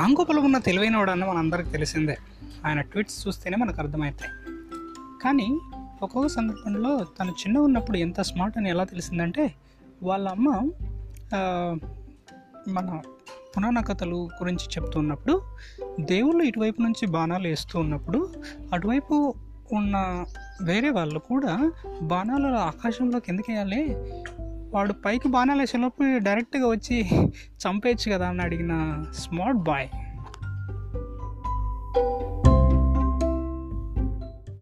రామ్ గోపాల్ ఉన్న తెలివైన వాడన్న మనందరికి తెలిసిందే. ఆయన ట్వీట్స్ చూస్తేనే మనకు అర్థమవుతాయి కానీ ఒక్కొక్క సందర్భంలో తను చిన్న ఉన్నప్పుడు ఎంత స్మార్ట్ అని ఎలా తెలిసిందంటే వాళ్ళ అమ్మ మన పురాణ కథలు గురించి చెప్తున్నప్పుడు దేవుళ్ళు ఇటువైపు నుంచి బాణాలు వేస్తూ ఉన్నప్పుడు అటువైపు ఉన్న వేరే వాళ్ళు కూడా బాణాలు ఆకాశంలో కిందకి వేయాలి? వాడు పైకి బాణాలు వేసేలోపు డైరెక్ట్గా వచ్చి చంపేయచ్చు కదా అని అడిగిన స్మార్ట్ బాయ్.